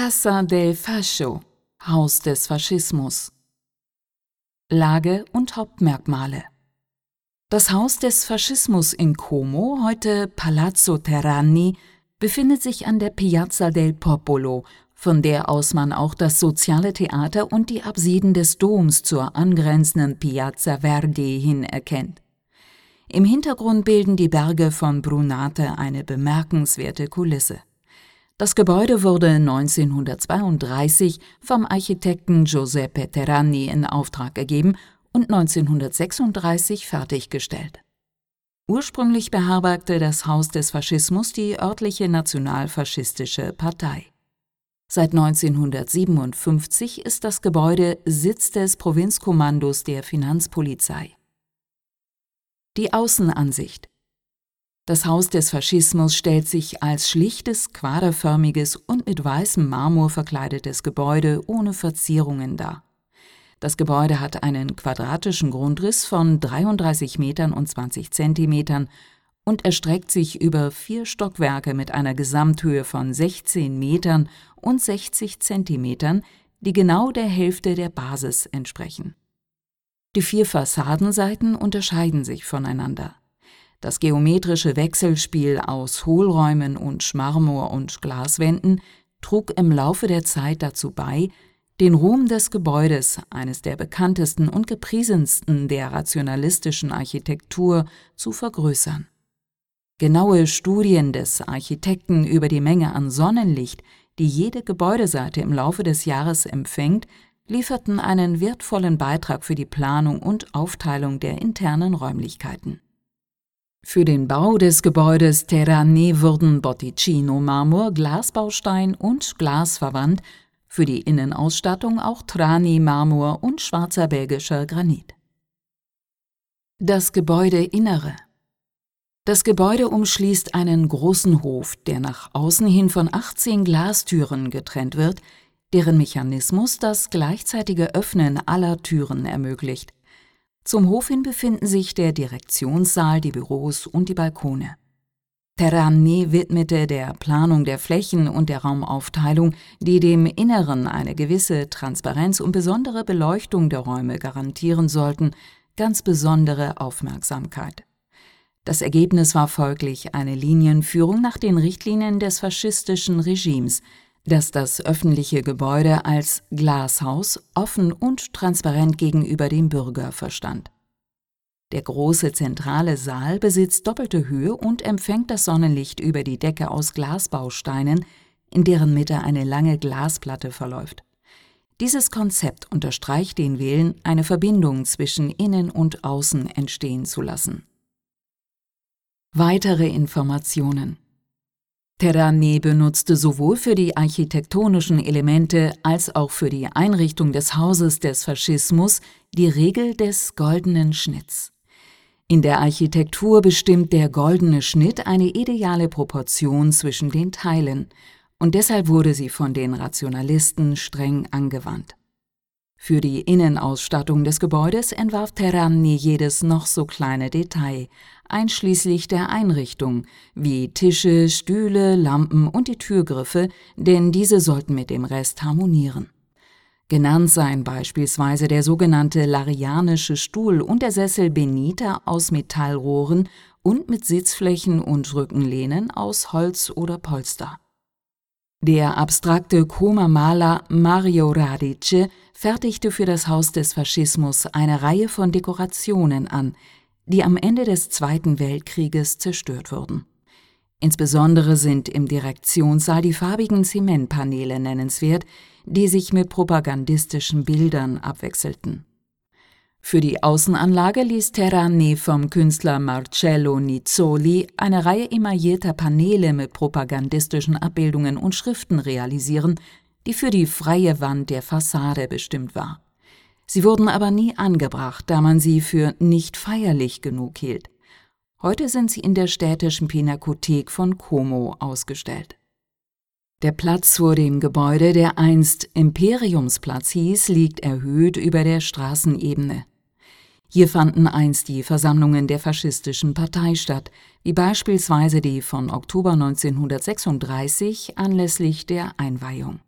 Casa del Fascio, Haus des Faschismus. Lage und Hauptmerkmale Das Haus des Faschismus in Como, heute Palazzo Terrani, befindet sich an der Piazza del Popolo, von der aus man auch das Soziale Theater und die Apsiden des Doms zur angrenzenden Piazza Verdi hin erkennt. Im Hintergrund bilden die Berge von Brunate eine bemerkenswerte Kulisse. Das Gebäude wurde 1932 vom Architekten Giuseppe Terrani in Auftrag gegeben und 1936 fertiggestellt. Ursprünglich beherbergte das Haus des Faschismus die örtliche nationalfaschistische Partei. Seit 1957 ist das Gebäude Sitz des Provinzkommandos der Finanzpolizei. Die Außenansicht Das Haus des Faschismus stellt sich als schlichtes, quaderförmiges und mit weißem Marmor verkleidetes Gebäude ohne Verzierungen dar. Das Gebäude hat einen quadratischen Grundriss von 33 Metern und 20 Zentimetern und erstreckt sich über vier Stockwerke mit einer Gesamthöhe von 16 Metern und 60 Zentimetern, die genau der Hälfte der Basis entsprechen. Die vier Fassadenseiten unterscheiden sich voneinander. Das geometrische Wechselspiel aus Hohlräumen und Marmor- und Glaswänden trug im Laufe der Zeit dazu bei, den Ruhm des Gebäudes, eines der bekanntesten und gepriesensten der rationalistischen Architektur, zu vergrößern. Genaue Studien des Architekten über die Menge an Sonnenlicht, die jede Gebäudeseite im Laufe des Jahres empfängt, lieferten einen wertvollen Beitrag für die Planung und Aufteilung der internen Räumlichkeiten. Für den Bau des Gebäudes Terrani wurden Botticino-Marmor, Glasbaustein und Glas verwandt, für die Innenausstattung auch Trani-Marmor und schwarzer belgischer Granit. Das Gebäudeinnere Das Gebäude umschließt einen großen Hof, der nach außen hin von 18 Glastüren getrennt wird, deren Mechanismus das gleichzeitige Öffnen aller Türen ermöglicht. Zum Hof hin befinden sich der Direktionssaal, die Büros und die Balkone. Terrani widmete der Planung der Flächen und der Raumaufteilung, die dem Inneren eine gewisse Transparenz und besondere Beleuchtung der Räume garantieren sollten, ganz besondere Aufmerksamkeit. Das Ergebnis war folglich eine Linienführung nach den Richtlinien des faschistischen Regimes, das das öffentliche Gebäude als Glashaus offen und transparent gegenüber dem Bürger verstand. Der große zentrale Saal besitzt doppelte Höhe und empfängt das Sonnenlicht über die Decke aus Glasbausteinen, in deren Mitte eine lange Glasplatte verläuft. Dieses Konzept unterstreicht den Willen, eine Verbindung zwischen Innen und Außen entstehen zu lassen. Weitere Informationen Terrani benutzte sowohl für die architektonischen Elemente als auch für die Einrichtung des Hauses des Faschismus die Regel des goldenen Schnitts. In der Architektur bestimmt der goldene Schnitt eine ideale Proportion zwischen den Teilen, und deshalb wurde sie von den Rationalisten streng angewandt. Für die Innenausstattung des Gebäudes entwarf Terrani jedes noch so kleine Detail, einschließlich der Einrichtung, wie Tische, Stühle, Lampen und die Türgriffe, denn diese sollten mit dem Rest harmonieren. Genannt seien beispielsweise der sogenannte Larianische Stuhl und der Sessel Benita aus Metallrohren und mit Sitzflächen und Rückenlehnen aus Holz oder Polster. Der abstrakte Koma-Maler Mario Radice fertigte für das Haus des Faschismus eine Reihe von Dekorationen an, die am Ende des Zweiten Weltkrieges zerstört wurden. Insbesondere sind im Direktionssaal die farbigen Zementpaneele nennenswert, die sich mit propagandistischen Bildern abwechselten. Für die Außenanlage ließ Terrani vom Künstler Marcello Nizzoli eine Reihe emaillierter Paneele mit propagandistischen Abbildungen und Schriften realisieren, die für die freie Wand der Fassade bestimmt war. Sie wurden aber nie angebracht, da man sie für nicht feierlich genug hielt. Heute sind sie in der städtischen Pinakothek von Como ausgestellt. Der Platz vor dem Gebäude, der einst Imperiumsplatz hieß, liegt erhöht über der Straßenebene. Hier fanden einst die Versammlungen der faschistischen Partei statt, wie beispielsweise die von Oktober 1936 anlässlich der Einweihung.